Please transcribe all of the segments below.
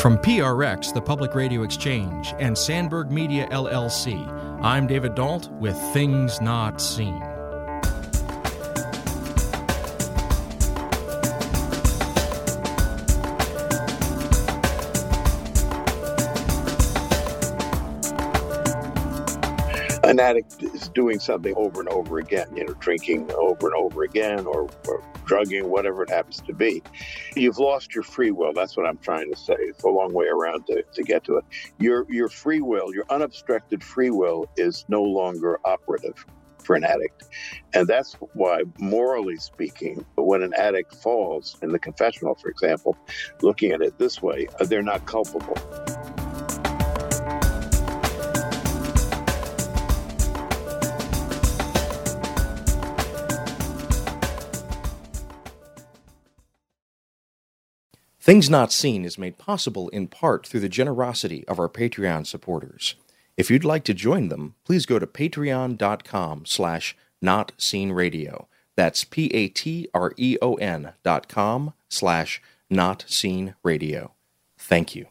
From PRX, the Public Radio Exchange, and Sandberg Media LLC, I'm David Dault with Things Not Seen. an addict is doing something over and over again, you know, drinking over and over again or, or, drugging, whatever it happens to be. You've lost your free will. That's what I'm trying to say. It's a long way around to, to get to it. Your, your free will, your unobstructed free will is no longer operative for an addict. And that's why, morally speaking, when an addict falls in the confessional, for example, looking at it this way, they're not culpable. Things Not Seen is made possible in part through the generosity of our Patreon supporters. If you'd like to join them, please go to patreon.com slash notseenradio. That's P-A-T-R-E-O-N dot com slash notseenradio. Thank you.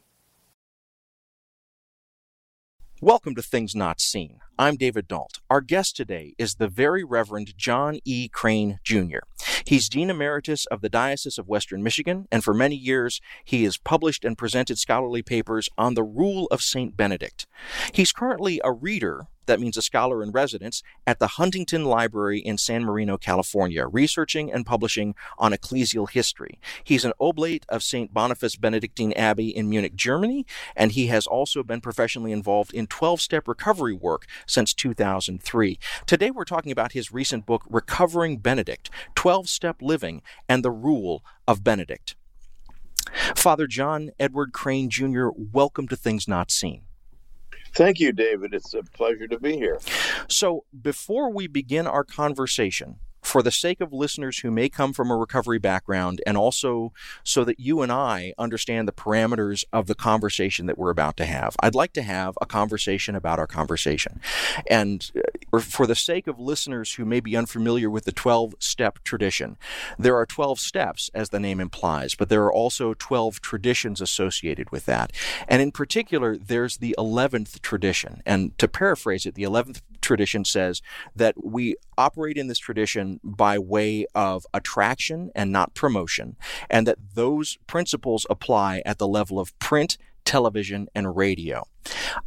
Welcome to Things Not Seen. I'm David Dault. Our guest today is the Very Reverend John E. Crane Jr. He's Dean Emeritus of the Diocese of Western Michigan, and for many years he has published and presented scholarly papers on the Rule of St. Benedict. He's currently a reader that means a scholar in residence, at the Huntington Library in San Marino, California, researching and publishing on ecclesial history. He's an oblate of St. Boniface Benedictine Abbey in Munich, Germany, and he has also been professionally involved in 12 step recovery work since 2003. Today we're talking about his recent book, Recovering Benedict 12 Step Living and the Rule of Benedict. Father John Edward Crane Jr., welcome to Things Not Seen. Thank you, David. It's a pleasure to be here. So, before we begin our conversation, for the sake of listeners who may come from a recovery background and also so that you and I understand the parameters of the conversation that we're about to have, I'd like to have a conversation about our conversation. And uh, for the sake of listeners who may be unfamiliar with the 12 step tradition, there are 12 steps, as the name implies, but there are also 12 traditions associated with that. And in particular, there's the 11th tradition. And to paraphrase it, the 11th tradition says that we operate in this tradition by way of attraction and not promotion, and that those principles apply at the level of print, television, and radio.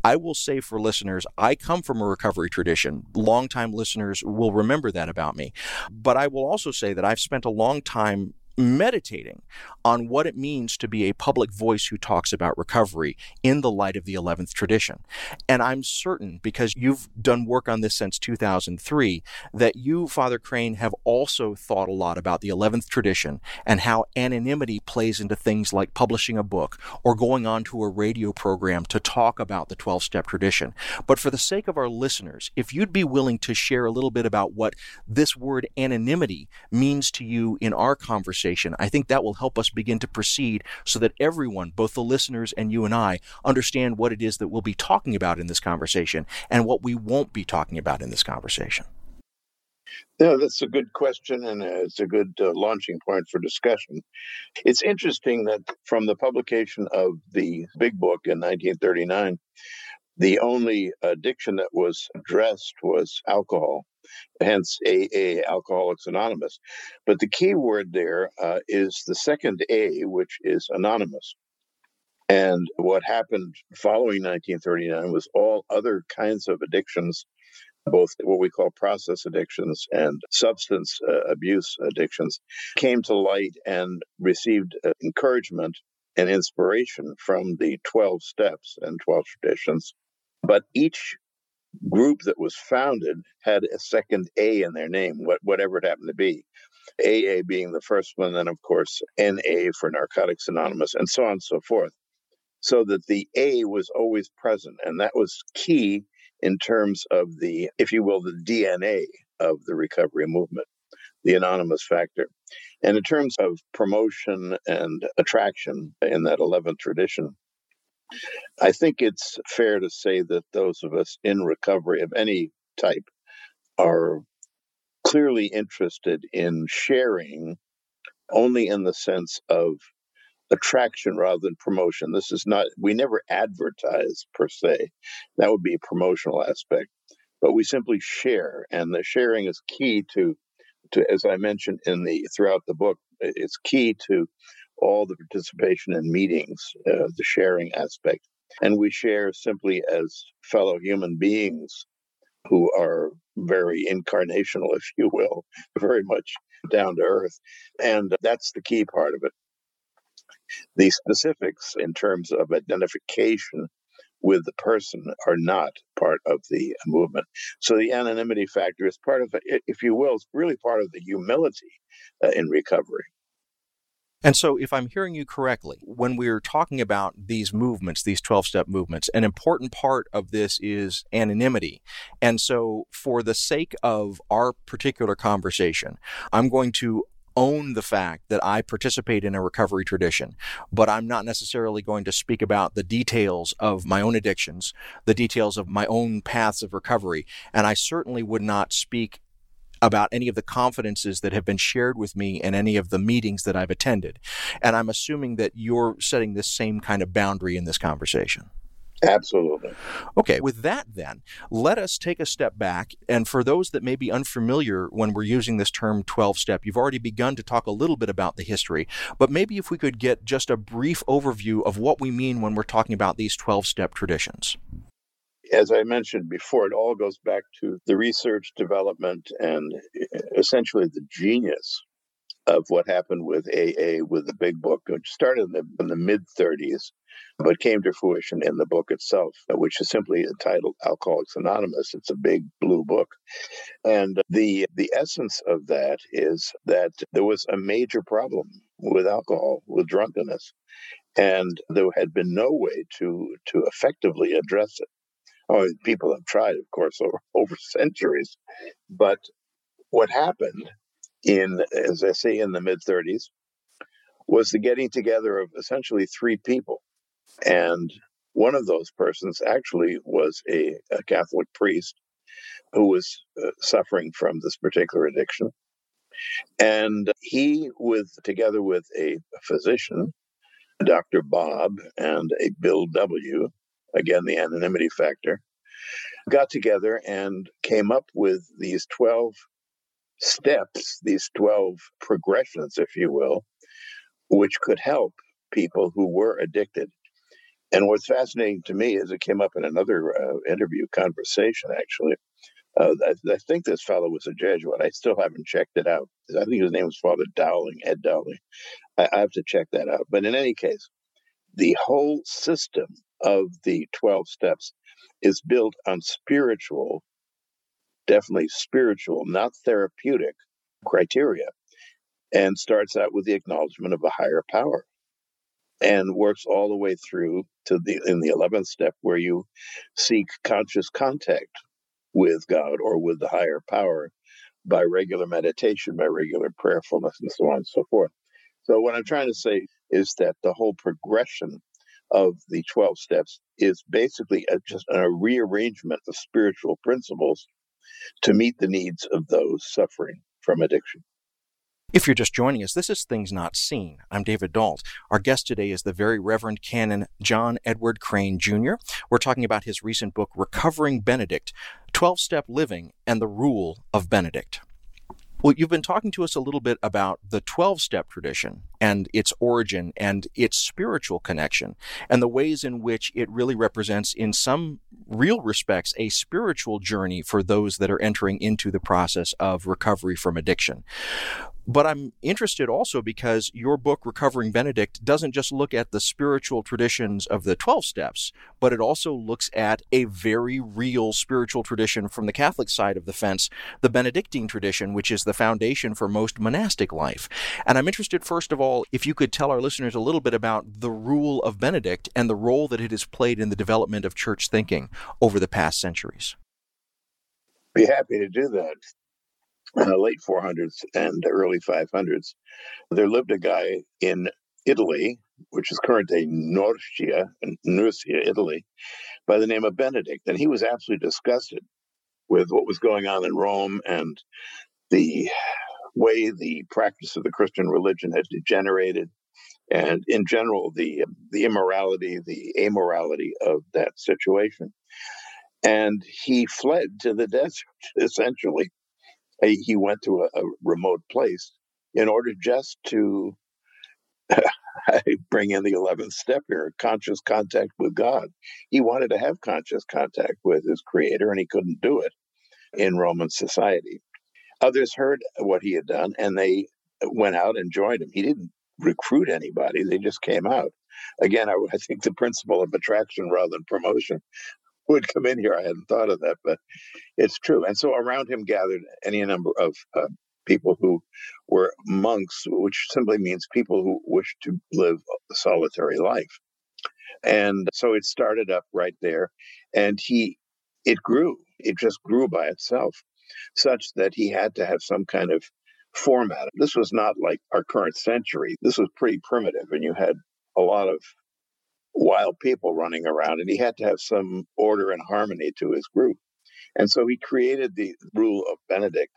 I will say for listeners, I come from a recovery tradition. Longtime listeners will remember that about me. But I will also say that I've spent a long time meditating on what it means to be a public voice who talks about recovery in the light of the 11th tradition. And I'm certain, because you've done work on this since 2003, that you, Father Crane, have also thought a lot about the 11th tradition and how anonymity plays into things like publishing a book or going on to a radio program to talk about the 12 step tradition. But for the sake of our listeners, if you'd be willing to share a little bit about what this word anonymity means to you in our conversation, I think that will help us begin to proceed so that everyone, both the listeners and you and I, understand what it is that we'll be talking about in this conversation and what we won't be talking about in this conversation? Yeah, that's a good question, and it's a good uh, launching point for discussion. It's interesting that from the publication of the Big Book in 1939, the only addiction that was addressed was alcohol hence AA, Alcoholics Anonymous. But the key word there uh, is the second A, which is anonymous. And what happened following 1939 was all other kinds of addictions, both what we call process addictions and substance uh, abuse addictions, came to light and received uh, encouragement and inspiration from the 12 steps and 12 traditions. But each group that was founded had a second A in their name, whatever it happened to be. AA being the first one, then of course NA for Narcotics Anonymous, and so on and so forth. So that the A was always present, and that was key in terms of the, if you will, the DNA of the recovery movement, the anonymous factor. And in terms of promotion and attraction in that 11th tradition, I think it's fair to say that those of us in recovery of any type are clearly interested in sharing only in the sense of attraction rather than promotion. This is not, we never advertise per se. That would be a promotional aspect. But we simply share, and the sharing is key to, to as I mentioned in the throughout the book, it's key to all the participation in meetings, uh, the sharing aspect. And we share simply as fellow human beings who are very incarnational, if you will, very much down to earth. And that's the key part of it. The specifics in terms of identification with the person are not part of the movement. So the anonymity factor is part of, if you will, it's really part of the humility uh, in recovery. And so, if I'm hearing you correctly, when we're talking about these movements, these 12 step movements, an important part of this is anonymity. And so, for the sake of our particular conversation, I'm going to own the fact that I participate in a recovery tradition, but I'm not necessarily going to speak about the details of my own addictions, the details of my own paths of recovery. And I certainly would not speak about any of the confidences that have been shared with me in any of the meetings that I've attended. And I'm assuming that you're setting this same kind of boundary in this conversation. Absolutely. Okay, with that, then, let us take a step back. And for those that may be unfamiliar when we're using this term 12 step, you've already begun to talk a little bit about the history, but maybe if we could get just a brief overview of what we mean when we're talking about these 12 step traditions as I mentioned before, it all goes back to the research, development, and eh, essentially the genius of what happened with AA with the big book, which started in the, in the mid 30s, but came to fruition in the book itself, which is simply entitled Alcoholics Anonymous. It's a big blue book. And the the essence of that is that there was a major problem with alcohol, with drunkenness. And there had been no way to to effectively address it. Oh, people have tried, of course, over, over centuries. But what happened in, as I say, in the mid 30s, was the getting together of essentially three people. And one of those persons actually was a, a Catholic priest who was uh, suffering from this particular addiction. And he, with together with a physician, Dr. Bob, and a Bill W., again, the anonymity factor, got together and came up with these 12 steps, these 12 progressions, if you will, which could help people who were addicted. And what's fascinating to me is it came up in another uh, interview conversation, actually. Uh, I, I, think this fellow was a Jesuit. I still haven't checked it out. I think his name was Father Dowling, Ed Dowling. I, I have to check that out. But in any case, the whole system of the 12 steps is built on spiritual, definitely spiritual, not therapeutic criteria, and starts out with the acknowledgement of a higher power and works all the way through to the in the 11th step where you seek conscious contact with God or with the higher power by regular meditation, by regular prayerfulness, and so on and so forth. So, what I'm trying to say is that the whole progression of the 12 steps is basically a, just a rearrangement of spiritual principles to meet the needs of those suffering from addiction. If you're just joining us, this is Things Not Seen. I'm David Dault. Our guest today is the very Reverend Canon John Edward Crane Jr. We're talking about his recent book, Recovering Benedict 12 Step Living and the Rule of Benedict. Well, you've been talking to us a little bit about the 12 step tradition and its origin and its spiritual connection and the ways in which it really represents, in some real respects, a spiritual journey for those that are entering into the process of recovery from addiction. But I'm interested also because your book, Recovering Benedict, doesn't just look at the spiritual traditions of the 12 steps, but it also looks at a very real spiritual tradition from the Catholic side of the fence, the Benedictine tradition, which is the foundation for most monastic life. And I'm interested, first of all, if you could tell our listeners a little bit about the rule of Benedict and the role that it has played in the development of church thinking over the past centuries. Be happy to do that In the late 400s and early 500s, there lived a guy in Italy, which is current day Norcia, Nurcia, Italy, by the name of Benedict. And he was absolutely disgusted with what was going on in Rome and the way the practice of the Christian religion had degenerated and in general the the immorality, the amorality of that situation. And he fled to the desert essentially. Uh, he went to a, a remote place in order just to bring in the 11th step here conscious contact with God. He wanted to have conscious contact with his creator, and he couldn't do it in Roman society. Others heard what he had done and they went out and joined him. He didn't recruit anybody, they just came out. Again, I, I think the principle of attraction rather than promotion would come in here. I hadn't thought of that, but it's true. And so around him gathered any number of uh, people who were monks, which simply means people who wish to live a solitary life. And so it started up right there, and he, it grew. It just grew by itself, such that he had to have some kind of format. This was not like our current century. This was pretty primitive, and you had a lot of wild people running around, and he had to have some order and harmony to his group. And so he created the rule of Benedict,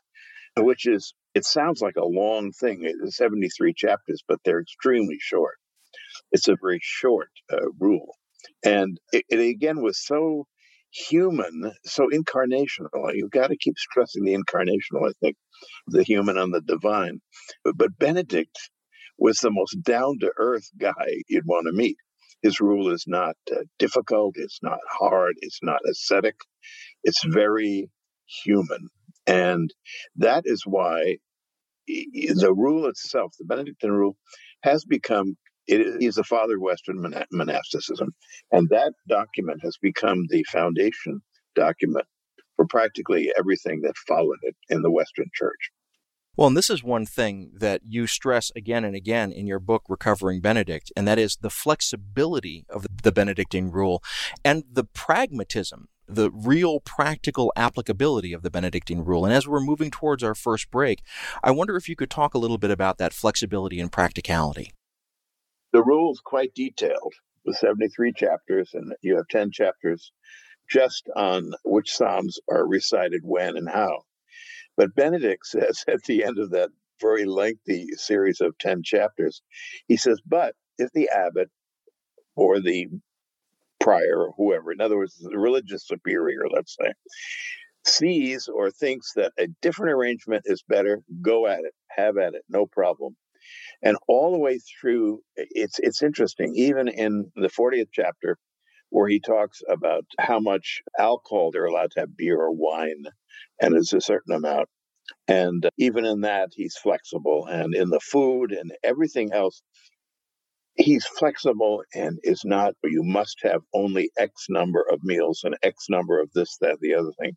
which is, it sounds like a long thing. It's 73 chapters, but they're extremely short. It's a very short uh, rule. And it, it, again was so human, so incarnational. You've got to keep stressing the incarnational, I think, the human and the divine. But, Benedict was the most down to earth guy you'd want to meet. His rule is not uh, difficult, it's not hard, it's not ascetic, it's very human. And that is why the rule itself, the Benedictine rule, has become it is the father of Western monasticism. And that document has become the foundation document for practically everything that followed it in the Western Church. Well, and this is one thing that you stress again and again in your book, Recovering Benedict, and that is the flexibility of the Benedictine rule and the pragmatism the real practical applicability of the Benedictine rule. And as we're moving towards our first break, I wonder if you could talk a little bit about that flexibility and practicality. The rules quite detailed with 73 chapters, and you have 10 chapters just on which Psalms are recited when and how. But Benedict says at the end of that very lengthy series of 10 chapters, he says, But if the abbot or the prior or whoever, in other words, the religious superior, let's say, sees or thinks that a different arrangement is better, go at it, have at it, no problem. And all the way through, it's it's interesting. Even in the 40th chapter, where he talks about how much alcohol they're allowed to have, beer or wine, and it's a certain amount. And even in that, he's flexible. And in the food and everything else, he's flexible and is not you must have only x number of meals and x number of this that the other thing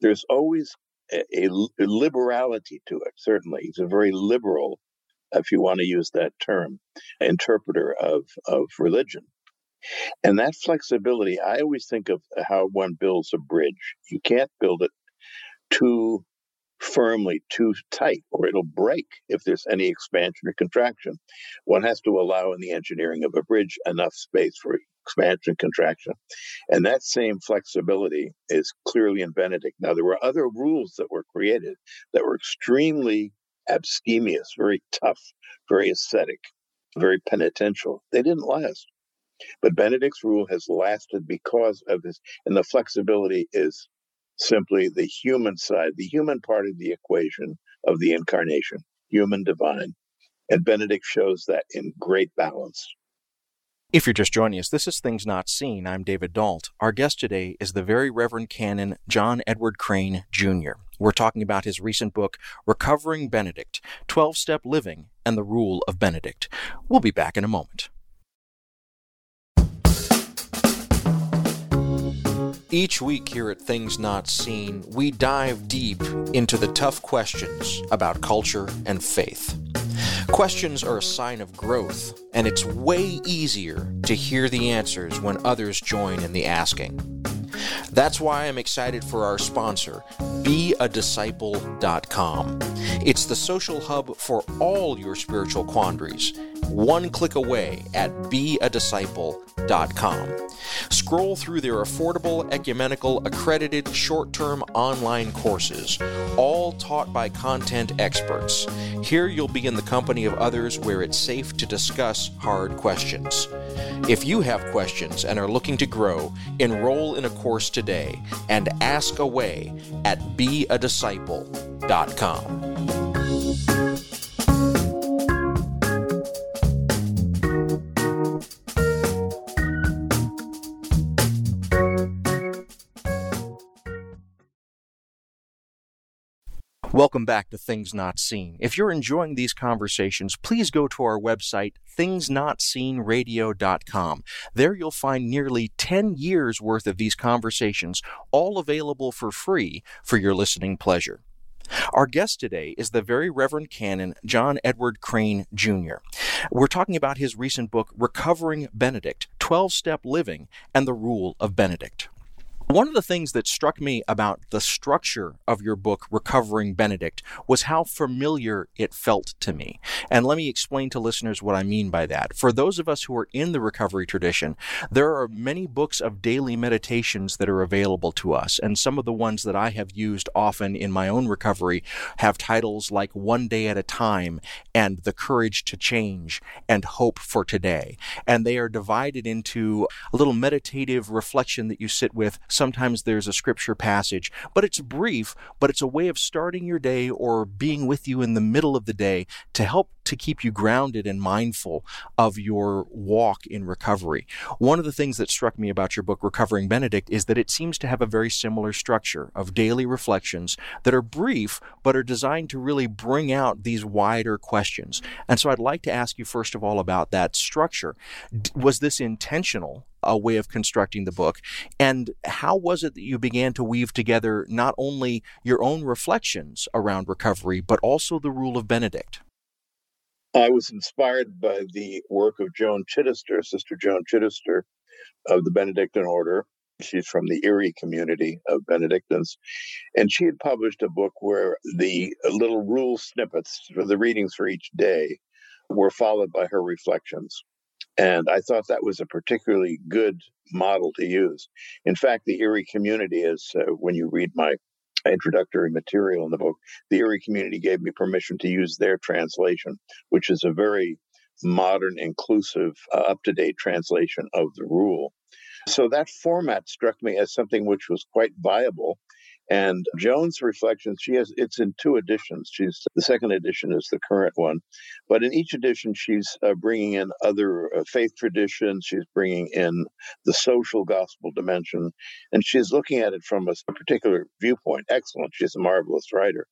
there's always a, a, liberality to it certainly he's a very liberal if you want to use that term interpreter of of religion and that flexibility i always think of how one builds a bridge you can't build it too firmly too tight or it'll break if there's any expansion or contraction. One has to allow in the engineering of a bridge enough space for expansion contraction. And that same flexibility is clearly in Benedict. Now, there were other rules that were created that were extremely abstemious, very tough, very ascetic, very penitential. They didn't last. But Benedict's rule has lasted because of his, and the flexibility is simply the human side, the human part of the equation of the incarnation, human divine. And Benedict shows that in great balance. If you're just joining us, this is Things Not Seen. I'm David Dault. Our guest today is the very Reverend Canon John Edward Crane Jr. We're talking about his recent book, Recovering Benedict 12 Step Living and the Rule of Benedict. We'll be back in a moment. Each week here at Things Not Seen, we dive deep into the tough questions about culture and faith. Questions are a sign of growth, and it's way easier to hear the answers when others join in the asking. That's why I'm excited for our sponsor, beadisciple.com. It's the social hub for all your spiritual quandaries, one click away at beadisciple.com. Scroll through their affordable, ecumenical, accredited, short term online courses, all taught by content experts. Here you'll be in the company of others where it's safe to discuss hard questions. If you have questions and are looking to grow, enroll in a course today and ask away at beadisciple.com. Welcome back to Things Not Seen. If you're enjoying these conversations, please go to our website, thingsnotseenradio.com. There you'll find nearly 10 years worth of these conversations, all available for free for your listening pleasure. Our guest today is the very Reverend Canon John Edward Crane Jr. We're talking about his recent book, Recovering Benedict 12 Step Living and the Rule of Benedict. One of the things that struck me about the structure of your book, Recovering Benedict, was how familiar it felt to me. And let me explain to listeners what I mean by that. For those of us who are in the recovery tradition, there are many books of daily meditations that are available to us. And some of the ones that I have used often in my own recovery have titles like One Day at a Time and The Courage to Change and Hope for Today. And they are divided into a little meditative reflection that you sit with Sometimes there's a scripture passage, but it's brief, but it's a way of starting your day or being with you in the middle of the day to help to keep you grounded and mindful of your walk in recovery. One of the things that struck me about your book, Recovering Benedict, is that it seems to have a very similar structure of daily reflections that are brief, but are designed to really bring out these wider questions. And so I'd like to ask you, first of all, about that structure. Was this intentional? A way of constructing the book. And how was it that you began to weave together not only your own reflections around recovery, but also the rule of Benedict? I was inspired by the work of Joan Chittister, Sister Joan Chittister of the Benedictine Order. She's from the Erie community of Benedictines. And she had published a book where the little rule snippets for the readings for each day were followed by her reflections. And I thought that was a particularly good model to use. In fact, the Erie community is, uh, when you read my introductory material in the book, the Erie community gave me permission to use their translation, which is a very modern, inclusive, uh, up to date translation of the rule. So that format struck me as something which was quite viable and Joan's reflections, she has it's in two editions. She's the second edition is the current one, but in each edition, she's uh, bringing in other uh, faith traditions. She's bringing in the social gospel dimension, and she's looking at it from a, a particular viewpoint. Excellent. She's a marvelous writer.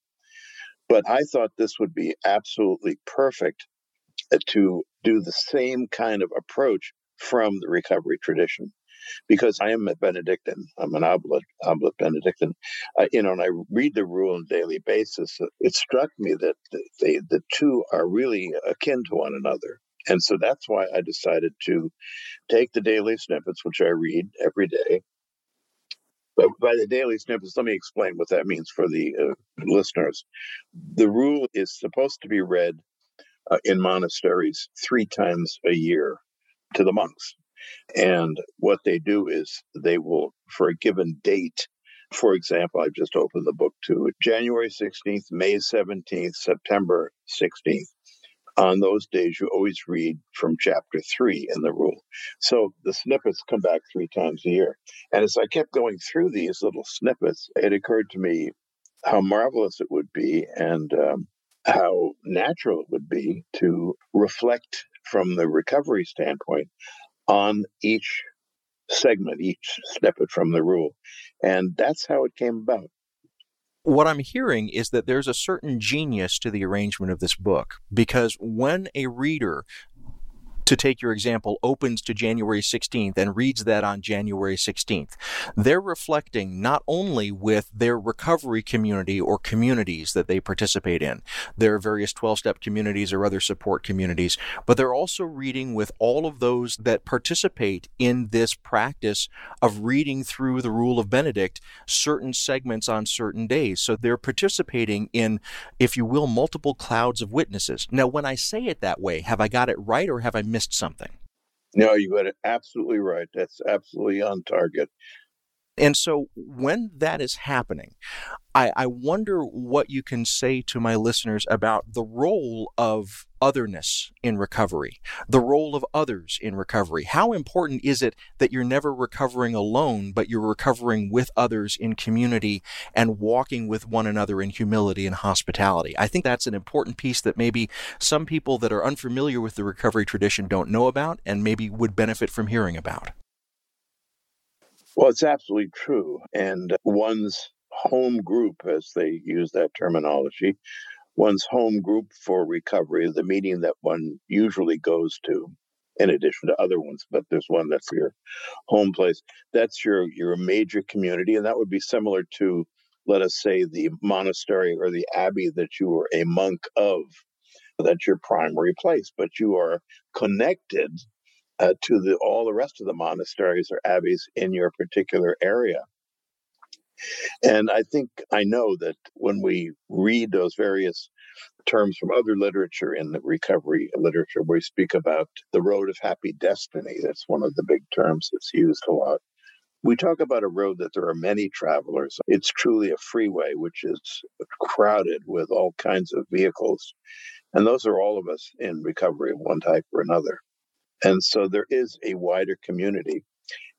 But I thought this would be absolutely perfect uh, to do the same kind of approach from the recovery tradition because I am a Benedictine. I'm an oblate, oblate Benedictine. Uh, you know, and I read the rule on a daily basis. It struck me that they, the two are really akin to one another. And so that's why I decided to take the daily snippets, which I read every day. But by the daily snippets, let me explain what that means for the uh, listeners. The rule is supposed to be read uh, in monasteries three times a year to the monks. And what they do is they will, for a given date, for example, I've just opened the book to January 16th, May 17th, September 16th. On those days, you always read from chapter three in the rule. So the snippets come back three times a year. And as I kept going through these little snippets, it occurred to me how marvelous it would be and um, how natural it would be to reflect from the recovery standpoint on each segment, each snippet from the rule. And that's how it came about. What I'm hearing is that there's a certain genius to the arrangement of this book because when a reader to take your example, opens to January 16th and reads that on January 16th, they're reflecting not only with their recovery community or communities that they participate in, their various 12 step communities or other support communities, but they're also reading with all of those that participate in this practice of reading through the Rule of Benedict certain segments on certain days. So they're participating in, if you will, multiple clouds of witnesses. Now, when I say it that way, have I got it right or have I missed something? No, you got it absolutely right. That's absolutely on target. And so when that is happening, I, I, wonder what you can say to my listeners about the role of otherness in recovery, the role of others in recovery. How important is it that you're never recovering alone, but you're recovering with others in community and walking with one another in humility and hospitality? I think that's an important piece that maybe some people that are unfamiliar with the recovery tradition don't know about and maybe would benefit from hearing about. Well, it's absolutely true. And one's home group, as they use that terminology, one's home group for recovery, the meeting that one usually goes to, in addition to other ones, but there's one that's your home place. That's your your major community, and that would be similar to, let us say, the monastery or the abbey that you were a monk of. That's your primary place, but you are connected uh, to the, all the rest of the monasteries or abbeys in your particular area. And I think I know that when we read those various terms from other literature in the recovery literature, we speak about the road of happy destiny. That's one of the big terms that's used a lot. We talk about a road that there are many travelers. It's truly a freeway, which is crowded with all kinds of vehicles. And those are all of us in recovery one type or another. And so there is a wider community.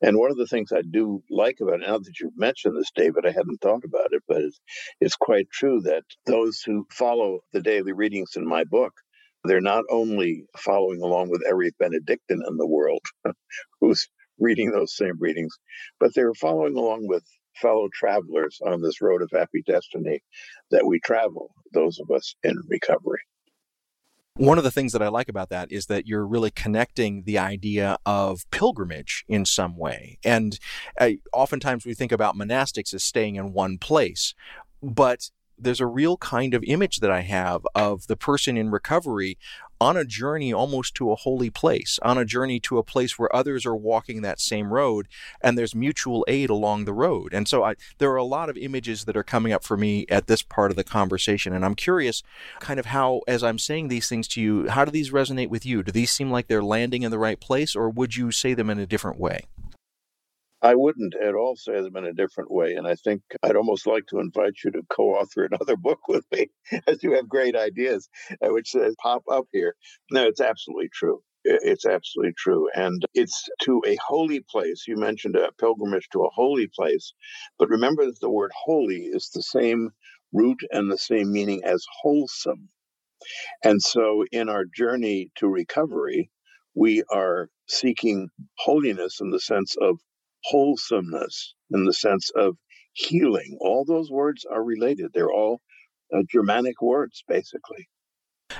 And one of the things I do like about it, now that you've mentioned this, David, I hadn't thought about it, but it's, it's quite true that those who follow the daily readings in my book, they're not only following along with every Benedictine in the world who's reading those same readings, but they're following along with fellow travelers on this road of happy destiny that we travel, those of us in recovery. One of the things that I like about that is that you're really connecting the idea of pilgrimage in some way. And uh, oftentimes we think about monastics as staying in one place, but there's a real kind of image that I have of the person in recovery on a journey almost to a holy place, on a journey to a place where others are walking that same road and there's mutual aid along the road. And so I, there are a lot of images that are coming up for me at this part of the conversation. And I'm curious kind of how, as I'm saying these things to you, how do these resonate with you? Do these seem like they're landing in the right place or would you say them in a different way? I wouldn't at all say them in a different way. And I think I'd almost like to invite you to co author another book with me, as you have great ideas, uh, which says pop up here. No, it's absolutely true. It's absolutely true. And it's to a holy place. You mentioned a pilgrimage to a holy place. But remember that the word holy is the same root and the same meaning as wholesome. And so in our journey to recovery, we are seeking holiness in the sense of wholesomeness in the sense of healing. All those words are related. They're all uh, Germanic words, basically.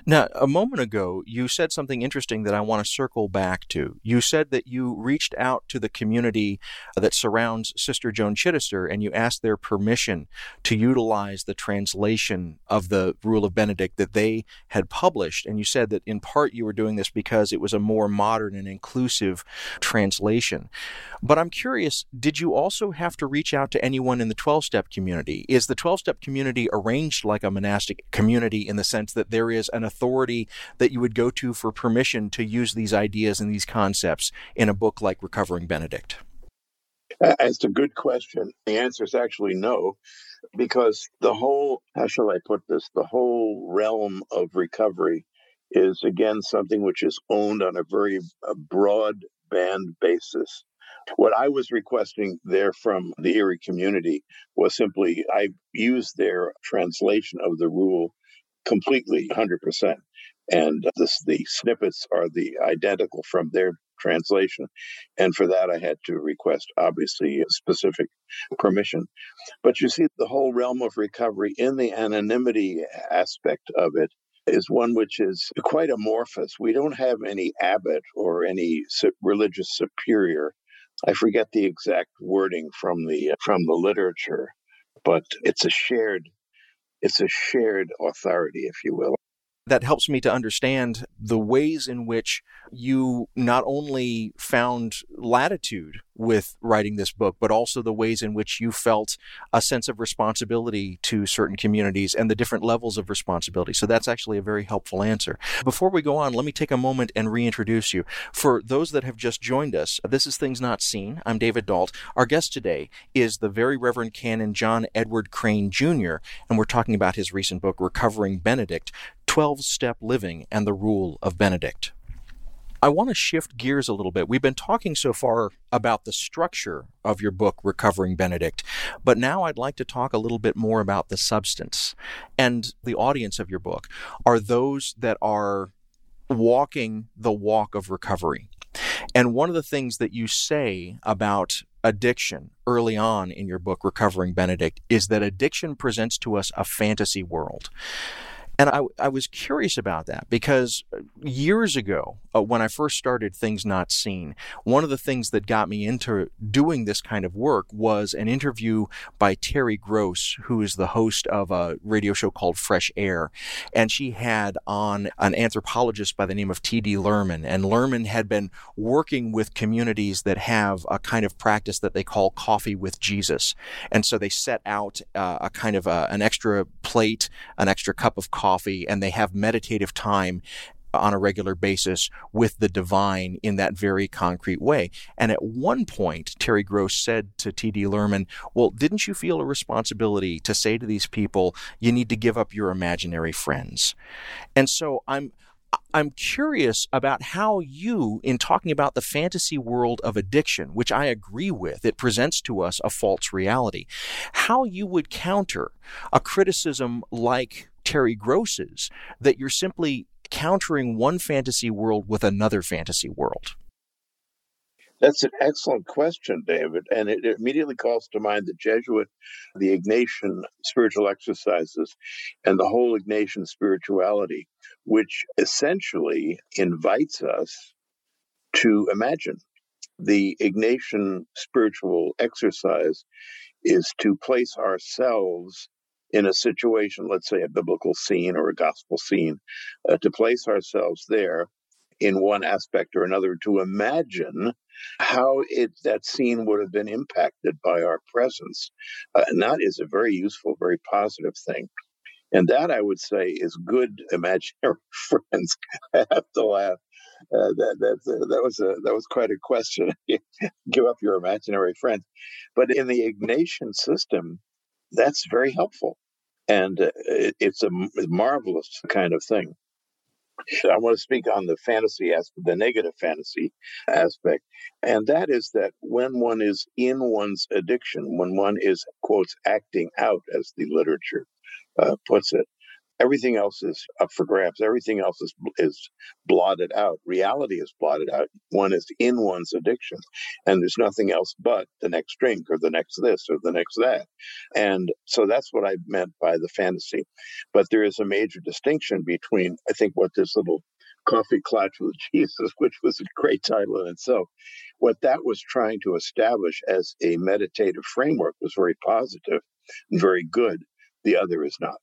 Now, a moment ago, you said something interesting that I want to circle back to. You said that you reached out to the community uh, that surrounds Sister Joan Chittister and you asked their permission to utilize the translation of the Rule of Benedict that they had published. And you said that in part you were doing this because it was a more modern and inclusive translation. But I'm curious, did you also have to reach out to anyone in the 12 step community? Is the 12 step community arranged like a monastic community in the sense that there is an authority that you would go to for permission to use these ideas and these concepts in a book like Recovering Benedict? Uh, That's a good question. The answer is actually no, because the whole, how shall I put this, the whole realm of recovery is again something which is owned on a very broad band basis. What I was requesting there from the Erie community was simply I used their translation of the rule completely 100%. And the snippets are the identical from their translation. And for that, I had to request, obviously, specific permission. But you see, the whole realm of recovery in the anonymity aspect of it is one which is quite amorphous. We don't have any abbot or any religious superior. I forget the exact wording from the from the literature, but it's a shared it's a shared authority, if you will. That helps me to understand the ways in which you not only found latitude with writing this book, but also the ways in which you felt a sense of responsibility to certain communities and the different levels of responsibility. So that's actually a very helpful answer. Before we go on, let me take a moment and reintroduce you. For those that have just joined us, this is Things Not Seen. I'm David Dault. Our guest today is the very Reverend Canon John Edward Crane Jr., and we're talking about his recent book, Recovering Benedict 12 Step Living and the Rule of Benedict. I want to shift gears a little bit. We've been talking so far about the structure of your book, Recovering Benedict, but now I'd like to talk a little bit more about the substance. And the audience of your book are those that are walking the walk of recovery. And one of the things that you say about addiction early on in your book, Recovering Benedict, is that addiction presents to us a fantasy world. And I, I was curious about that because years ago, uh, when I first started Things Not Seen, one of the things that got me into doing this kind of work was an interview by Terry Gross, who is the host of a radio show called Fresh Air. And she had on an anthropologist by the name of T.D. Luhrmann. And Luhrmann had been working with communities that have a kind of practice that they call coffee with Jesus. And so they set out uh, a kind of a, an extra plate, an extra cup of coffee coffee and they have meditative time on a regular basis with the divine in that very concrete way. And at one point, Terry Gross said to T.D. Luhrmann, Well, didn't you feel a responsibility to say to these people, you need to give up your imaginary friends? And so I'm. I'm curious about how you, in talking about the fantasy world of addiction, which I agree with, it presents to us a false reality, how you would counter a criticism like Terry Gross's that you're simply countering one fantasy world with another fantasy world? That's an excellent question, David. And it immediately calls to mind the Jesuit, the Ignatian spiritual exercises, and the whole Ignatian spirituality, which essentially invites us to imagine. The Ignatian spiritual exercise is to place ourselves in a situation, let's say a biblical scene or a gospel scene, uh, to place ourselves there in one aspect or another to imagine how it that scene would have been impacted by our presence. Uh, and that is a very useful very positive thing. And that i would say is good imaginary friends i have to laugh. Uh, that that that was a that was quite a question. Give up your imaginary friends. But in the ignatian system that's very helpful. And uh, it, it's a marvelous kind of thing. I want to speak on the fantasy aspect, the negative fantasy aspect. And that is that when one is in one's addiction, when one is, quotes, acting out, as the literature uh, puts it, Everything else is up for grabs. Everything else is is blotted out. Reality is blotted out. One is in one's addiction, and there's nothing else but the next drink or the next this or the next that. And so that's what I meant by the fantasy. But there is a major distinction between, I think, what this little coffee clutch with Jesus, which was a great title in itself. What that was trying to establish as a meditative framework was very positive and very good. The other is not.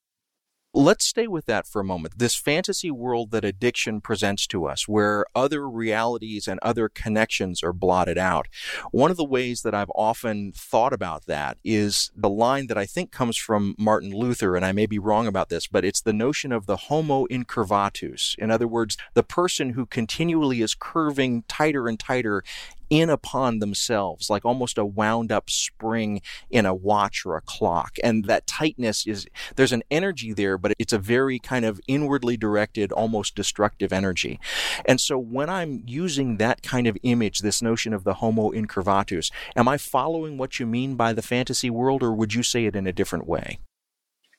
Let's stay with that for a moment. This fantasy world that addiction presents to us, where other realities and other connections are blotted out. One of the ways that I've often thought about that is the line that I think comes from Martin Luther, and I may be wrong about this, but it's the notion of the homo incurvatus. In other words, the person who continually is curving tighter and tighter in upon themselves, like almost a wound up spring in a watch or a clock. And that tightness is, there's an energy there, but it's a very kind of inwardly directed, almost destructive energy. And so when I'm using that kind of image, this notion of the homo incurvatus, am I following what you mean by the fantasy world, or would you say it in a different way?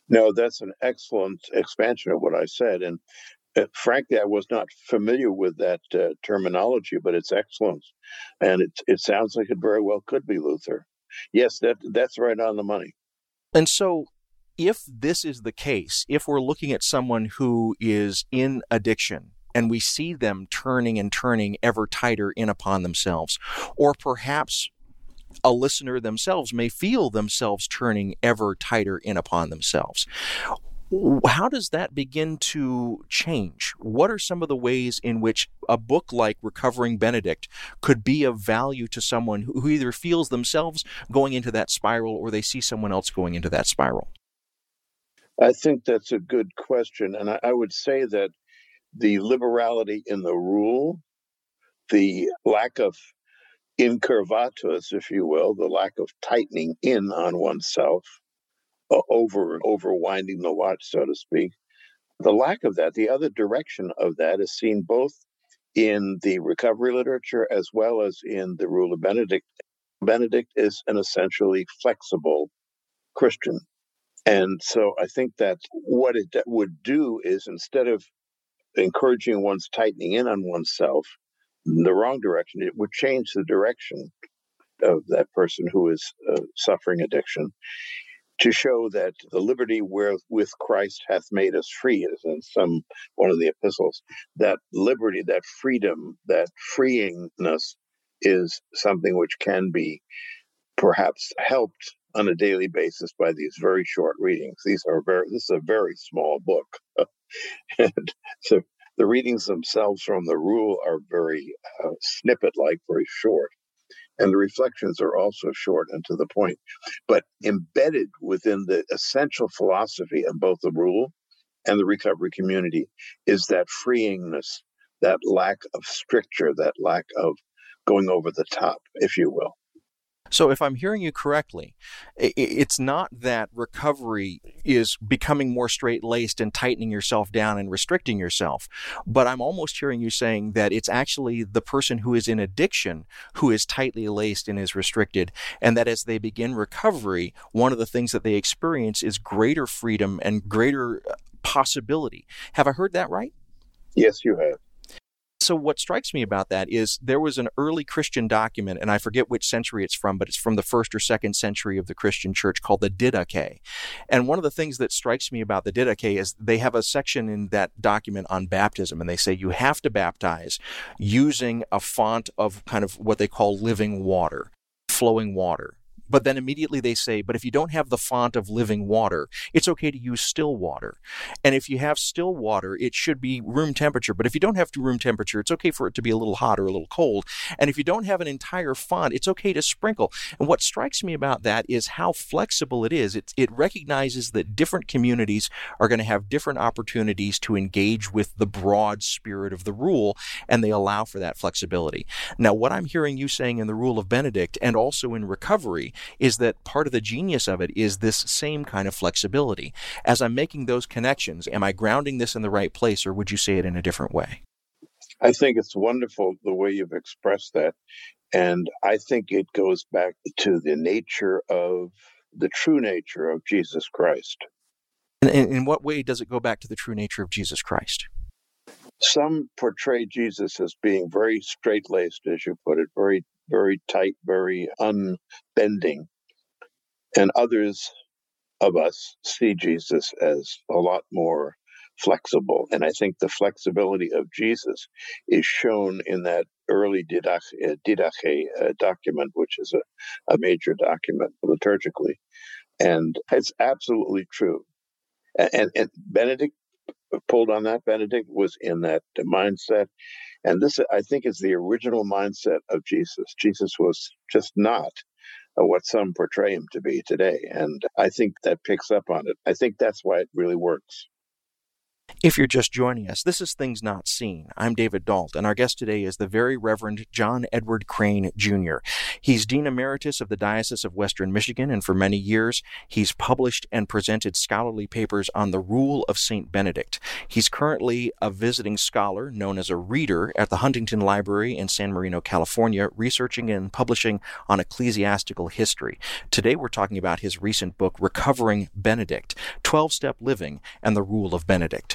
No, that's an excellent expansion of what I said. And frankly, I was not familiar with that uh, terminology, but it's excellent, and it it sounds like it very well could be Luther. Yes, that that's right on the money. And so, if this is the case, if we're looking at someone who is in addiction and we see them turning and turning ever tighter in upon themselves, or perhaps a listener themselves may feel themselves turning ever tighter in upon themselves. How does that begin to change? What are some of the ways in which a book like Recovering Benedict could be of value to someone who either feels themselves going into that spiral or they see someone else going into that spiral? I think that's a good question. And I, I would say that the liberality in the rule, the lack of incurvatus, if you will, the lack of tightening in on oneself, over over winding the watch, so to speak. The lack of that, the other direction of that, is seen both in the recovery literature as well as in the rule of Benedict. Benedict is an essentially flexible Christian. And so I think that what it would do is instead of encouraging one's tightening in on oneself in the wrong direction, it would change the direction of that person who is uh, suffering addiction to show that the liberty wherewith Christ hath made us free, is in some one of the epistles, that liberty, that freedom, that freeingness is something which can be perhaps helped on a daily basis by these very short readings. These are very this is a very small book. and so the readings themselves from the rule are very uh, snippet like, very short. And the reflections are also short and to the point. But embedded within the essential philosophy of both the rule and the recovery community is that freeingness, that lack of stricture, that lack of going over the top, if you will. So, if I'm hearing you correctly, it's not that recovery is becoming more straight laced and tightening yourself down and restricting yourself, but I'm almost hearing you saying that it's actually the person who is in addiction who is tightly laced and is restricted, and that as they begin recovery, one of the things that they experience is greater freedom and greater uh, possibility. Have I heard that right? Yes, you have so what strikes me about that is there was an early Christian document, and I forget which century it's from, but it's from the first or second century of the Christian church called the Didache. And one of the things that strikes me about the Didache is they have a section in that document on baptism, and they say you have to baptize using a font of kind of what they call living water, flowing water. But then immediately they say, but if you don't have the font of living water, it's okay to use still water. And if you have still water, it should be room temperature. But if you don't have to room temperature, it's okay for it to be a little hot or a little cold. And if you don't have an entire font, it's okay to sprinkle. And what strikes me about that is how flexible it is. It, it recognizes that different communities are going to have different opportunities to engage with the broad spirit of the rule, and they allow for that flexibility. Now, what I'm hearing you saying in the Rule of Benedict and also in recovery is that part of the genius of it is this same kind of flexibility. As I'm making those connections, am I grounding this in the right place or would you say it in a different way? I think it's wonderful the way you've expressed that. And I think it goes back to the nature of the true nature of Jesus Christ. And in what way does it go back to the true nature of Jesus Christ? Some portray Jesus as being very straight laced, as you put it, very very tight, very unbending. And others of us see Jesus as a lot more flexible. And I think the flexibility of Jesus is shown in that early Didache, uh, Didache uh, document, which is a, a major document liturgically. And it's absolutely true. And, and, and Benedict pulled on that. Benedict was in that mindset. And this, I think, is the original mindset of Jesus. Jesus was just not uh, what some portray him to be today. And I think that picks up on it. I think that's why it really works. If you're just joining us, this is Things Not Seen. I'm David Dault, and our guest today is the very Reverend John Edward Crane Jr. He's Dean Emeritus of the Diocese of Western Michigan, and for many years, he's published and presented scholarly papers on the Rule of St. Benedict. He's currently a visiting scholar known as a reader at the Huntington Library in San Marino, California, researching and publishing on ecclesiastical history. Today, we're talking about his recent book, Recovering Benedict 12 Step Living and the Rule of Benedict.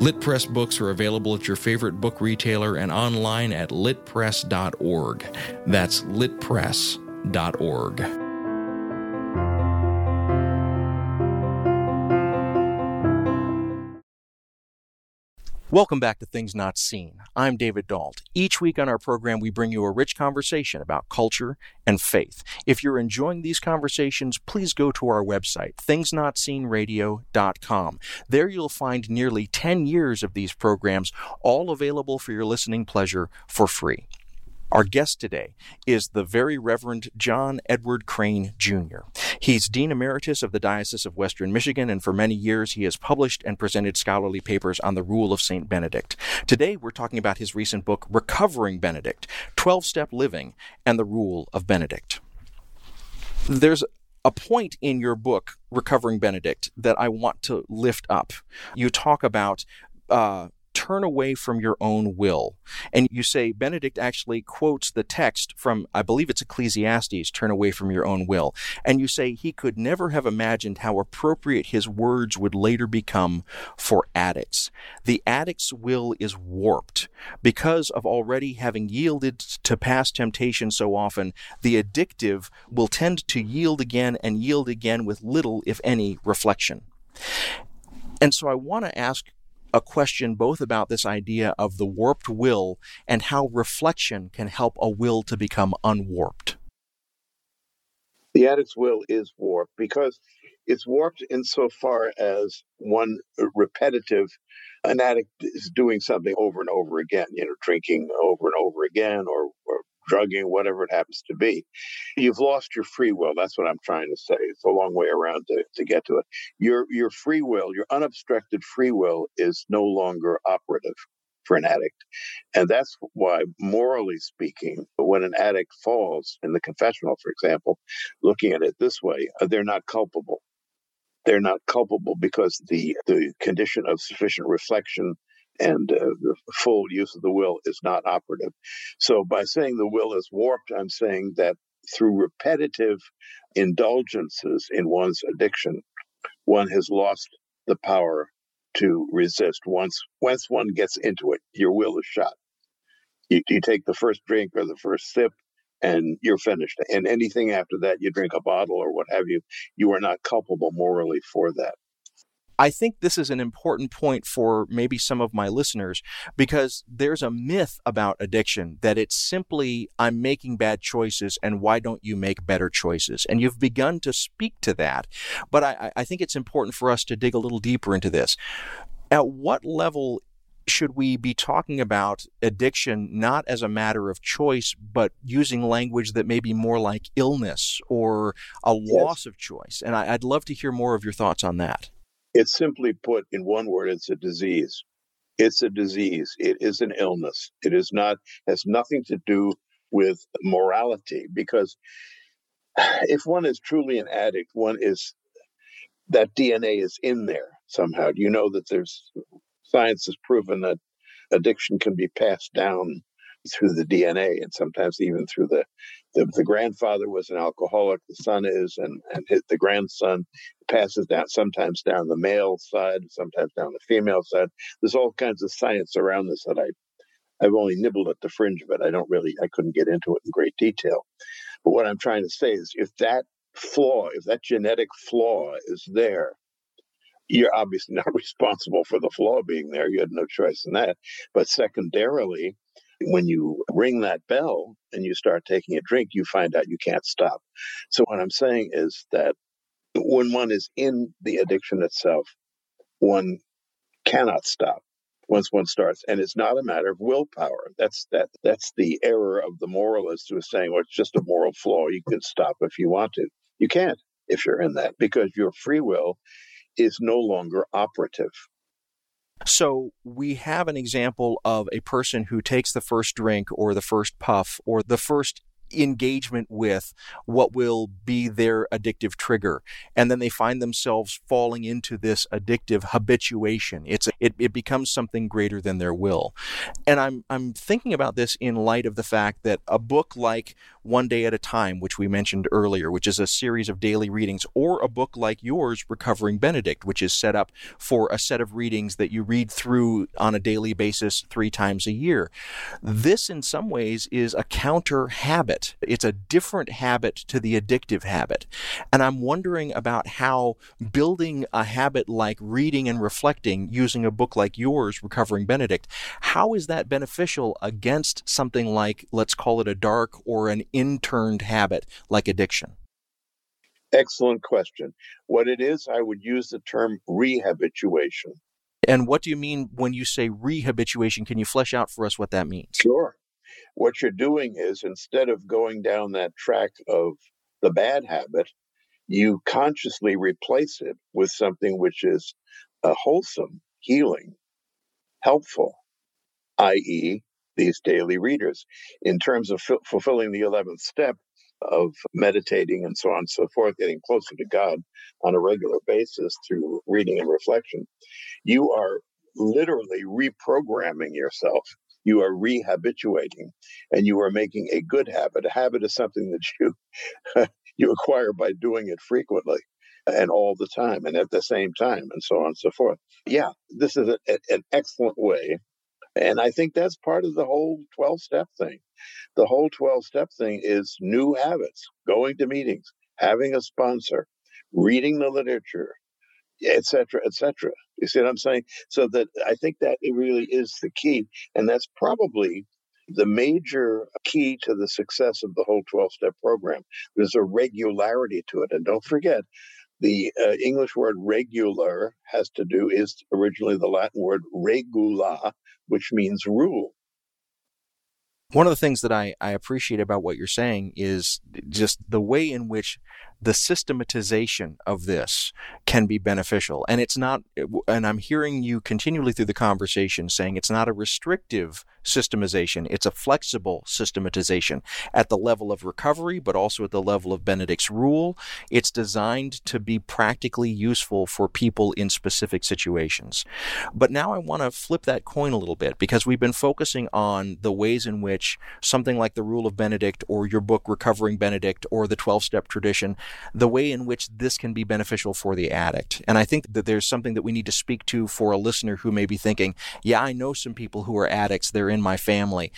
Lit Press books are available at your favorite book retailer and online at litpress.org. That's litpress.org. Welcome back to Things Not Seen. I'm David Dault. Each week on our program, we bring you a rich conversation about culture and faith. If you're enjoying these conversations, please go to our website, thingsnotseenradio.com. There you'll find nearly 10 years of these programs, all available for your listening pleasure for free. Our guest today is the very Reverend John Edward Crane Jr. He's Dean Emeritus of the Diocese of Western Michigan, and for many years he has published and presented scholarly papers on the rule of St. Benedict. Today we're talking about his recent book, Recovering Benedict 12 Step Living and the Rule of Benedict. There's a point in your book, Recovering Benedict, that I want to lift up. You talk about uh, turn away from your own will. And you say Benedict actually quotes the text from, I believe it's Ecclesiastes, turn away from your own will. And you say he could never have imagined how appropriate his words would later become for addicts. The addict's will is warped. Because of already having yielded to past temptation so often, the addictive will tend to yield again and yield again with little, if any, reflection. And so I want to ask a question both about this idea of the warped will and how reflection can help a will to become unwarped. The addict's will is warped because it's warped insofar as one repetitive an addict is doing something over and over again, you know, drinking over and over again or, drugging, whatever it happens to be. You've lost your free will. That's what I'm trying to say. It's a long way around to, to get to it. Your your free will, your unobstructed free will is no longer operative for an addict. And that's why, morally speaking, when an addict falls in the confessional, for example, looking at it this way, uh, they're not culpable. They're not culpable because the, the condition of sufficient reflection and uh, the full use of the will is not operative. So by saying the will is warped, I'm saying that through repetitive indulgences in one's addiction, one has lost the power to resist. Once once one gets into it, your will is shot. You, you take the first drink or the first sip, and you're finished. And anything after that, you drink a bottle or what have you, you are not culpable morally for that. I think this is an important point for maybe some of my listeners because there's a myth about addiction that it's simply, I'm making bad choices and why don't you make better choices? And you've begun to speak to that. But I, I think it's important for us to dig a little deeper into this. At what level should we be talking about addiction not as a matter of choice, but using language that may be more like illness or a loss of choice? And I, would love to hear more of your thoughts on that. It's simply put in one word, it's a disease. It's a disease. It is an illness. It is not, has nothing to do with morality because if one is truly an addict, one is, that DNA is in there somehow. You know that there's, science has proven that addiction can be passed down through the DNA and sometimes even through the, the, the grandfather was an alcoholic, the son is, and, and his, the grandson passes down sometimes down the male side, sometimes down the female side. There's all kinds of science around this that I I've only nibbled at the fringe of it. I don't really I couldn't get into it in great detail. But what I'm trying to say is if that flaw, if that genetic flaw is there, you're obviously not responsible for the flaw being there. You had no choice in that. But secondarily, when you ring that bell and you start taking a drink, you find out you can't stop. So, what I'm saying is that when one is in the addiction itself, one cannot stop once one starts and it's not a matter of willpower. That's that that's the error of the moralist who is saying well it's just a moral flaw. You can stop if you want to. You can't if you're in that because your free will is no longer operative so we have an example of a person who takes the first drink or the first puff or the first engagement with what will be their addictive trigger and then they find themselves falling into this addictive habituation. It's it, it becomes something greater than their will. And i'm i'm thinking about this in light of the fact that a book like one day at a time which we mentioned earlier which is a series of daily readings or a book like yours recovering benedict which is set up for a set of readings that you read through on a daily basis 3 times a year this in some ways is a counter habit it's a different habit to the addictive habit. And I'm wondering about how building a habit like reading and reflecting using a book like yours, Recovering Benedict, how is that beneficial against something like, let's call it a dark or an interned habit like addiction? Excellent question. What it is, I would use the term rehabituation. And what do you mean when you say rehabituation? Can you flesh out for us what that means? Sure what you're doing is instead of going down that track of the bad habit, you consciously replace it with something which is uh, wholesome, healing, helpful, i.e., these daily readers. In terms of f- fulfilling the 11th step of meditating and so on and so forth, getting closer to God on a regular basis through reading and reflection, you are literally reprogramming yourself you are rehabituating and you are making a good habit. A habit is something that you you acquire by doing it frequently and all the time and at the same time and so on and so forth. Yeah, this is a, a, an excellent way. And I think that's part of the whole 12 step thing. The whole 12 step thing is new habits, going to meetings, having a sponsor, reading the literature, etc., etc. You see what I'm saying? So that I think that it really is the key, and that's probably the major key to the success of the whole 12 step program. There's a regularity to it, and don't forget. The uh, English word regular has to do is originally the Latin word regula, which means rule. One of the things that I, I appreciate about what you're saying is just the way in which the systematization of this can be beneficial. And it's not, and I'm hearing you continually through the conversation saying it's not a restrictive systemization, it's a flexible systematization at the level of recovery, but also at the level of Benedict's rule. It's designed to be practically useful for people in specific situations. But now I want to flip that coin a little bit because we've been focusing on the ways in which something like the Rule of Benedict or your book Recovering Benedict or the 12 step tradition the way in which this can be beneficial for the addict. And I think that there's something that we need to speak to for a listener who may be thinking, yeah, I know some people who are addicts, they're in my family.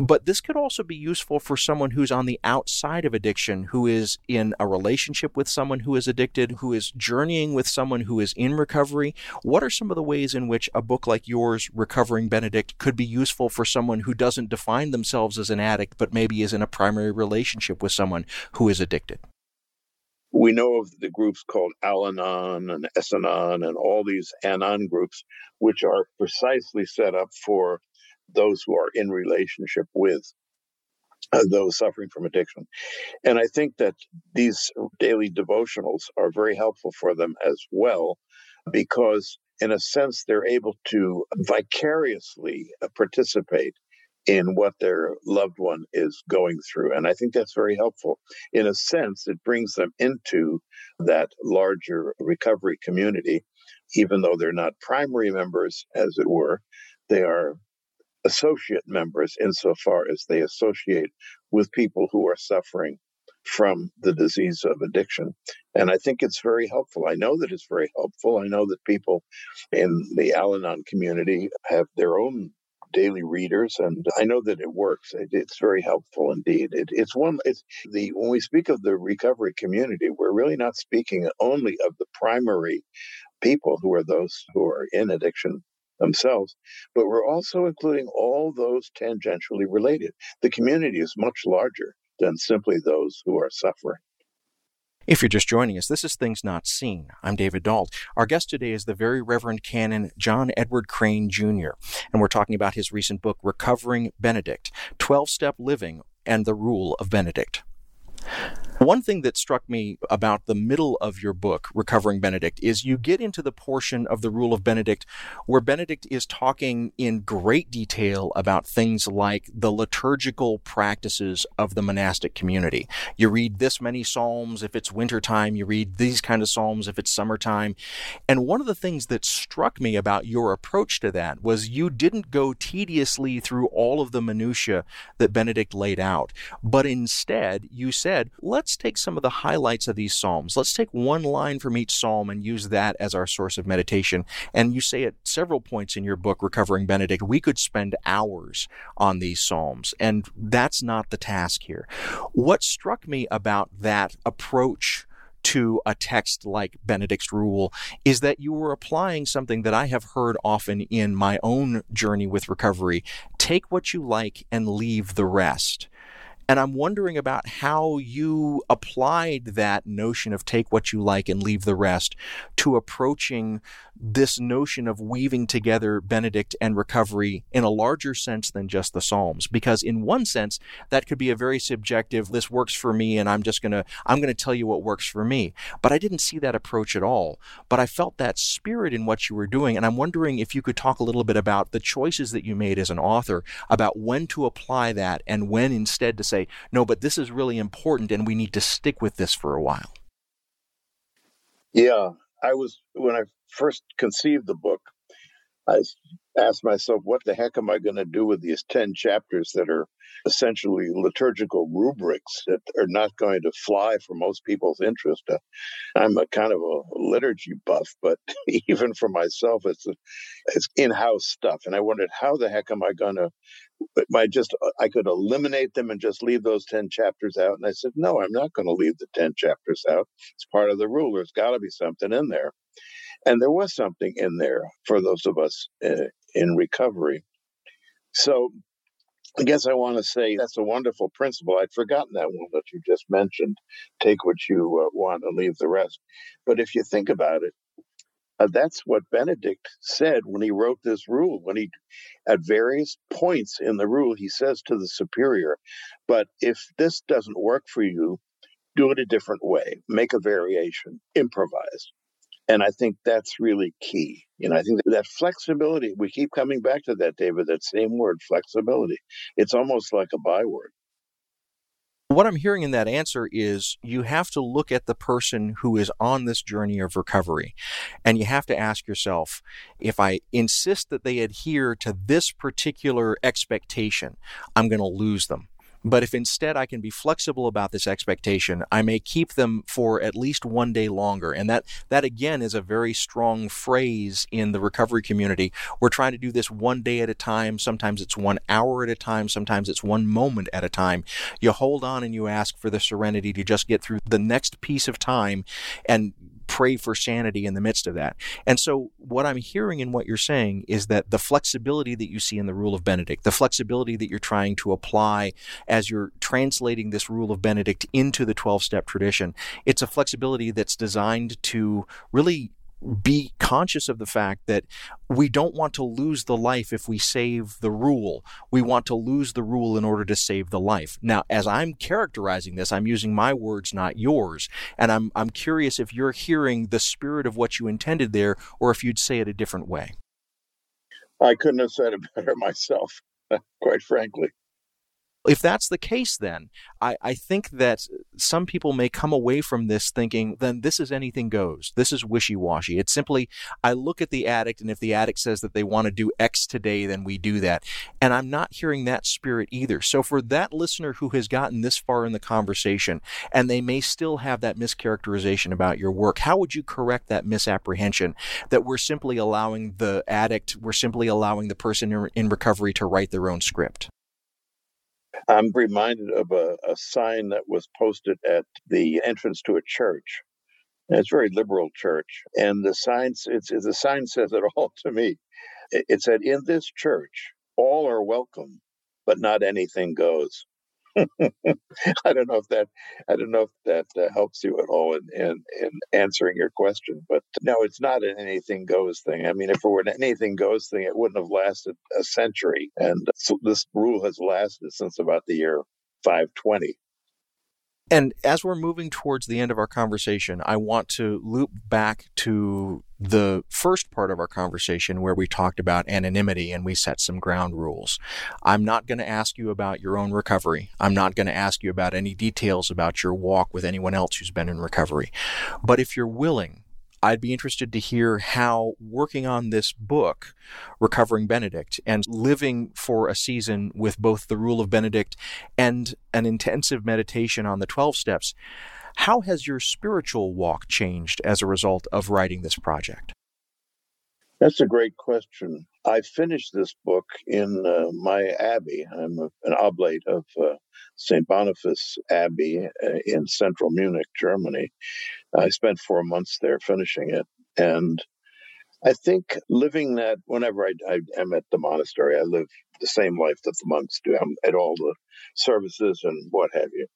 But this could also be useful for someone who's on the outside of addiction, who is in a relationship with someone who is addicted, who is journeying with someone who is in recovery. What are some of the ways in which a book like yours, Recovering Benedict, could be useful for someone who doesn't define themselves as an addict, but maybe is in a primary relationship with someone who is addicted? We know of the groups called Al Anon and S-Anon and all these Anon groups, which are precisely set up for those who are in relationship with uh, those suffering from addiction. And I think that these daily devotionals are very helpful for them as well, because in a sense, they're able to vicariously participate in what their loved one is going through. And I think that's very helpful. In a sense, it brings them into that larger recovery community, even though they're not primary members, as it were. They are associate members insofar as they associate with people who are suffering from the disease of addiction. And I think it's very helpful. I know that it's very helpful. I know that people in the Al Anon community have their own daily readers, and I know that it works. It, it's very helpful indeed. It, it's one. It's the when we speak of the recovery community, we're really not speaking only of the primary people who are those who are in addiction themselves, but we're also including all those tangentially related. The community is much larger than simply those who are suffering. If you're just joining us, this is Things Not Seen. I'm David Dault. Our guest today is the very Reverend Canon John Edward Crane Jr., and we're talking about his recent book, Recovering Benedict 12 Step Living and the Rule of Benedict. One thing that struck me about the middle of your book, Recovering Benedict, is you get into the portion of the Rule of Benedict where Benedict is talking in great detail about things like the liturgical practices of the monastic community. You read this many psalms if it's wintertime, you read these kind of psalms if it's summertime. And one of the things that struck me about your approach to that was you didn't go tediously through all of the minutiae that Benedict laid out, but instead you said, let's let's take some of the highlights of these Psalms. Let's take one line from each Psalm and use that as our source of meditation. And you say at several points in your book, Recovering Benedict, we could spend hours on these Psalms. And that's not the task here. What struck me about that approach to a text like Benedict's Rule is that you were applying something that I have heard often in my own journey with recovery. Take what you like and leave the rest. And I'm wondering about how you applied that notion of take what you like and leave the rest to approaching this notion of weaving together Benedict and recovery in a larger sense than just the Psalms. Because in one sense, that could be a very subjective, this works for me and I'm just to, I'm to tell you what works for me. But I didn't see that approach at all. But I felt that spirit in what you were doing. And I'm wondering if you could talk a little bit about the choices that you made as an author about when to apply that and when instead to say, no, but this is really important and we need to stick with this for a while. Yeah, I was when I first conceived the book, I asked myself, what the heck am I going to do with these 10 chapters that are essentially liturgical rubrics that are not going to fly for most people's interest? Uh, I'm a kind of a liturgy buff, but even for myself, it's, it's in house stuff. And I wondered, how the heck am I going to? I just I could eliminate them and just leave those ten chapters out. And I said, no, I'm not going to leave the ten chapters out. It's part of the rule. There's got to be something in there. And there was something in there for those of us uh, in recovery. So I guess I want to say that's a wonderful principle. I'd forgotten that one that you just mentioned. Take what you uh, want and leave the rest. But if you think about it, uh, that's what Benedict said when he wrote this rule. When he, at various points in the rule, he says to the superior, But if this doesn't work for you, do it a different way, make a variation, improvise. And I think that's really key. You know, I think that, flexibility, we keep coming back to that, David, that same word, flexibility. It's almost like a byword. What I'm hearing in that answer is you have to look at the person who is on this journey of recovery. And you have to ask yourself if I insist that they adhere to this particular expectation, I'm going to lose them. But if instead I can be flexible about this expectation, I may keep them for at least one day longer. And that, that again is a very strong phrase in the recovery community. We're trying to do this one day at a time. Sometimes it's one hour at a time. Sometimes it's one moment at a time. You hold on and you ask for the serenity to just get through the next piece of time and pray for sanity in the midst of that. And so, what I'm hearing in what you're saying is that the flexibility that you see in the rule of Benedict, the flexibility that you're trying to apply as you're translating this rule of Benedict into the 12 step tradition, it's a flexibility that's designed to really be conscious of the fact that we don't want to lose the life if we save the rule. We want to lose the rule in order to save the life. Now, as I'm characterizing this, I'm using my words, not yours. And I'm, I'm curious if you're hearing the spirit of what you intended there or if you'd say it a different way. I couldn't have said it better myself, quite frankly. If that's the case, then I, I think that some people may come away from this thinking, then this is anything goes. This is wishy washy. It's simply, I look at the addict, and if the addict says that they want to do X today, then we do that. And I'm not hearing that spirit either. So for that listener who has gotten this far in the conversation, and they may still have that mischaracterization about your work, how would you correct that misapprehension that we're simply allowing the addict, we're simply allowing the person in recovery to write their own script? I'm reminded of a, a sign that was posted at the entrance to a church. it's a very liberal church, and the sign it's, the sign says it all to me. It, it said, "In this church, all are welcome, but not anything goes." I don't know if that I don't know if that uh, helps you at all in, in, in answering your question, but no, it's not an anything goes thing. I mean, if it were an anything goes thing, it wouldn't have lasted a century, and so this rule has lasted since about the year 520. And as we're moving towards the end of our conversation, I want to loop back to the first part of our conversation where we talked about anonymity and we set some ground rules. I'm not going to ask you about your own recovery. I'm not going to ask you about any details about your walk with anyone else who's been in recovery. But if you're willing I'd be interested to hear how working on this book, Recovering Benedict, and living for a season with both the Rule of Benedict and an intensive meditation on the 12 steps, how has your spiritual walk changed as a result of writing this project? That's a great question. I finished this book in uh, my abbey. I'm a, an oblate of uh, St. Boniface Abbey uh, in central Munich, Germany. I spent four months there finishing it. And I think living that, whenever I, I am at the monastery, I live the same life that the monks do. I'm at all the services and what have you.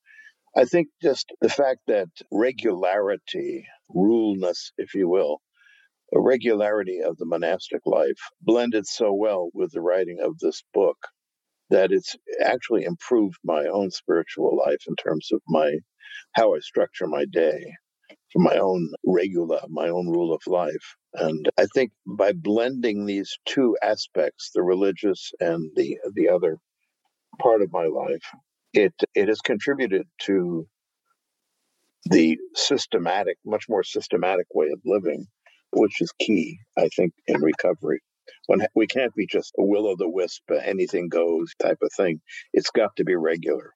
I think just the fact that regularity, ruleness, if you will, a regularity of the monastic life blended so well with the writing of this book that it's actually improved my own spiritual life in terms of my how I structure my day for my own regula, my own rule of life. And I think by blending these two aspects, the religious and the the other part of my life, it it has contributed to the systematic, much more systematic way of living, which is key, I think, in recovery. When we can't be just a will o' the wisp, anything goes type of thing. It's got to be regular,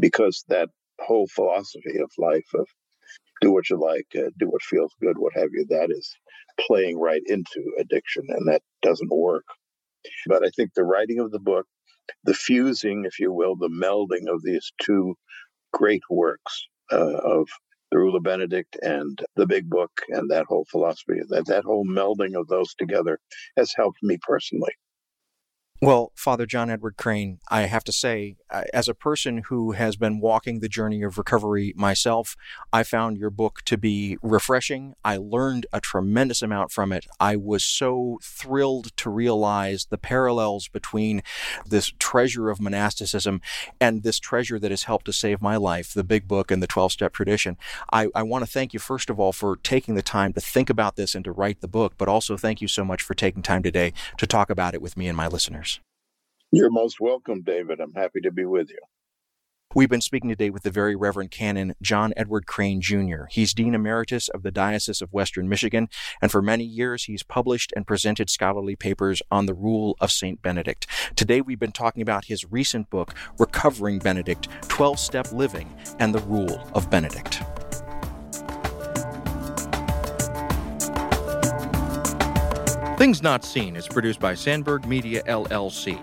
because that whole philosophy of life of do what you like, uh, do what feels good, what have you. That is playing right into addiction, and that doesn't work. But I think the writing of the book, the fusing, if you will, the melding of these two great works uh, of the Rule of Benedict and the Big Book and that whole philosophy, that that whole melding of those together has helped me personally. Well, Father John Edward Crane, I have to say, as a person who has been walking the journey of recovery myself, I found your book to be refreshing. I learned a tremendous amount from it. I was so thrilled to realize the parallels between this treasure of monasticism and this treasure that has helped to save my life, the big book and the 12 step tradition. I, I want to thank you, first of all, for taking the time to think about this and to write the book, but also thank you so much for taking time today to talk about it with me and my listeners. You're most welcome, David. I'm happy to be with you. We've been speaking today with the very Reverend Canon John Edward Crane Jr. He's Dean Emeritus of the Diocese of Western Michigan, and for many years he's published and presented scholarly papers on the rule of St. Benedict. Today we've been talking about his recent book, Recovering Benedict 12 Step Living and the Rule of Benedict. Things Not Seen is produced by Sandberg Media LLC.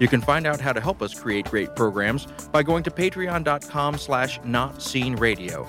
You can find out how to help us create great programs by going to patreon.com slash notseenradio.